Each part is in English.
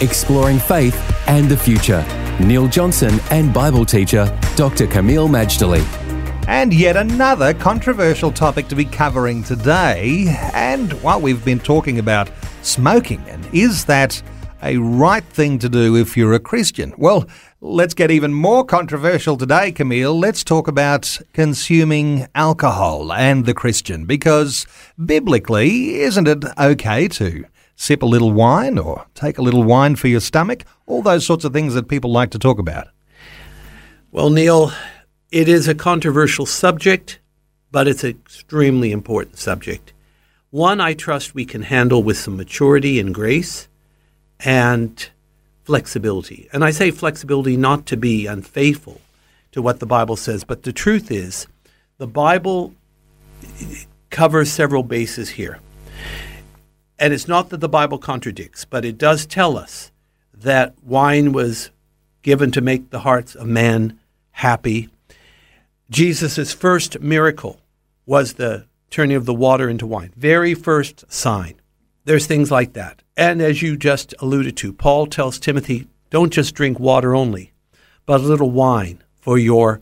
Exploring faith and the future. Neil Johnson and Bible teacher Dr. Kameel Majdali. And yet another controversial topic to be covering today. And what we've been talking about smoking. And is that a right thing to do if you're a Christian? Well, let's get even more controversial today, Kameel. Let's talk about consuming alcohol and the Christian. Because biblically, isn't it okay to sip a little wine or take a little wine for your stomach? All those sorts of things that people like to talk about. Well, Neil, it is a controversial subject, but it's an extremely important subject. One I trust we can handle with some maturity and grace and flexibility. And I say flexibility not to be unfaithful to what the Bible says, but the truth is the Bible covers several bases here. And it's not that the Bible contradicts, but it does tell us that wine was given to make the hearts of man happy. Jesus' first miracle was the turning of the water into wine. Very first sign. There's things like that. And as you just alluded to, Paul tells Timothy, don't just drink water only, but a little wine for your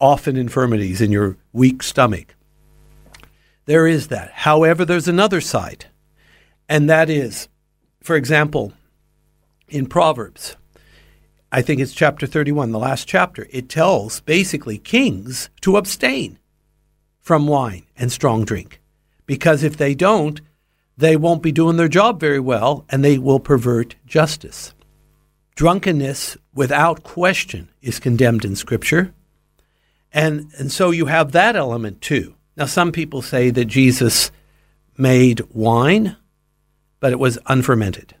often infirmities in your weak stomach. There is that. However, there's another side. And that is, for example, in Proverbs, I think it's chapter 31, the last chapter, it tells basically kings to abstain from wine and strong drink. Because if they don't, they won't be doing their job very well and they will pervert justice. Drunkenness, without question, is condemned in Scripture. And, and so you have that element too. Now, some people say that Jesus made wine but it was unfermented.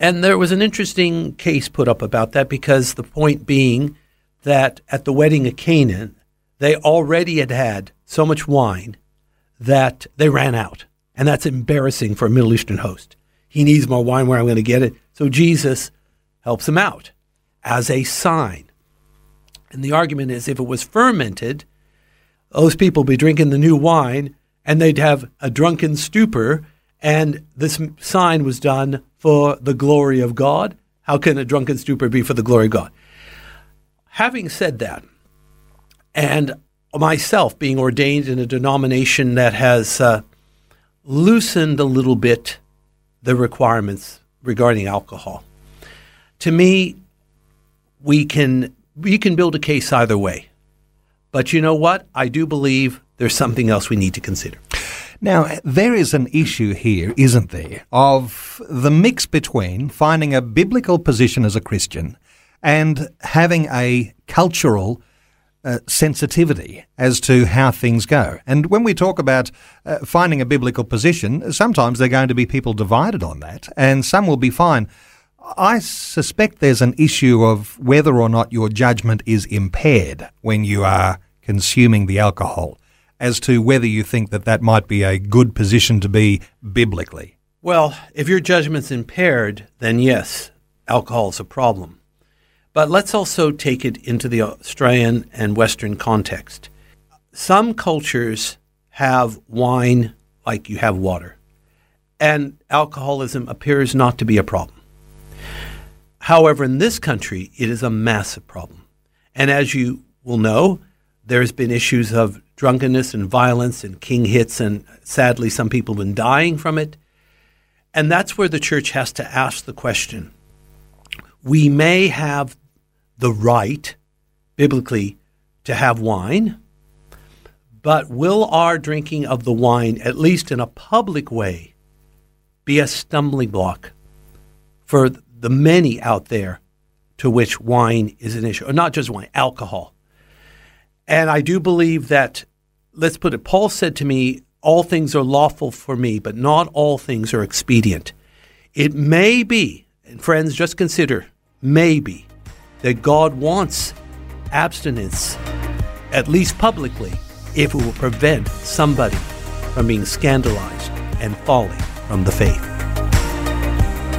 And there was an interesting case put up about that because the point being that at the wedding of Canaan, they already had had so much wine that they ran out. And that's embarrassing for a Middle Eastern host. He needs more wine where I'm going to get it. So Jesus helps him out as a sign. And the argument is if it was fermented, those people would be drinking the new wine and they'd have a drunken stupor and this sign was done for the glory of God. How can a drunken stupor be for the glory of God? Having said that, and myself being ordained in a denomination that has uh, loosened a little bit the requirements regarding alcohol, to me, we can we can build a case either way. But you know what? I do believe there's something else we need to consider. Now, there is an issue here, isn't there, of the mix between finding a biblical position as a Christian and having a cultural uh, sensitivity as to how things go. And when we talk about uh, finding a biblical position, sometimes there are going to be people divided on that, and some will be fine. I suspect there's an issue of whether or not your judgment is impaired when you are consuming the alcohol as to whether you think that that might be a good position to be biblically. Well, if your judgment's impaired, then yes, alcohol is a problem. But let's also take it into the Australian and Western context. Some cultures have wine like you have water, and alcoholism appears not to be a problem. However, in this country, it is a massive problem. And as you will know, there's been issues of drunkenness and violence and king hits, and sadly, some people have been dying from it. And that's where the church has to ask the question we may have the right, biblically, to have wine, but will our drinking of the wine, at least in a public way, be a stumbling block for the many out there to which wine is an issue? Or not just wine, alcohol. And I do believe that, let's put it, Paul said to me, all things are lawful for me, but not all things are expedient. It may be And friends, just consider maybe that God wants abstinence, at least publicly, if it will prevent somebody from being scandalized and falling from the faith.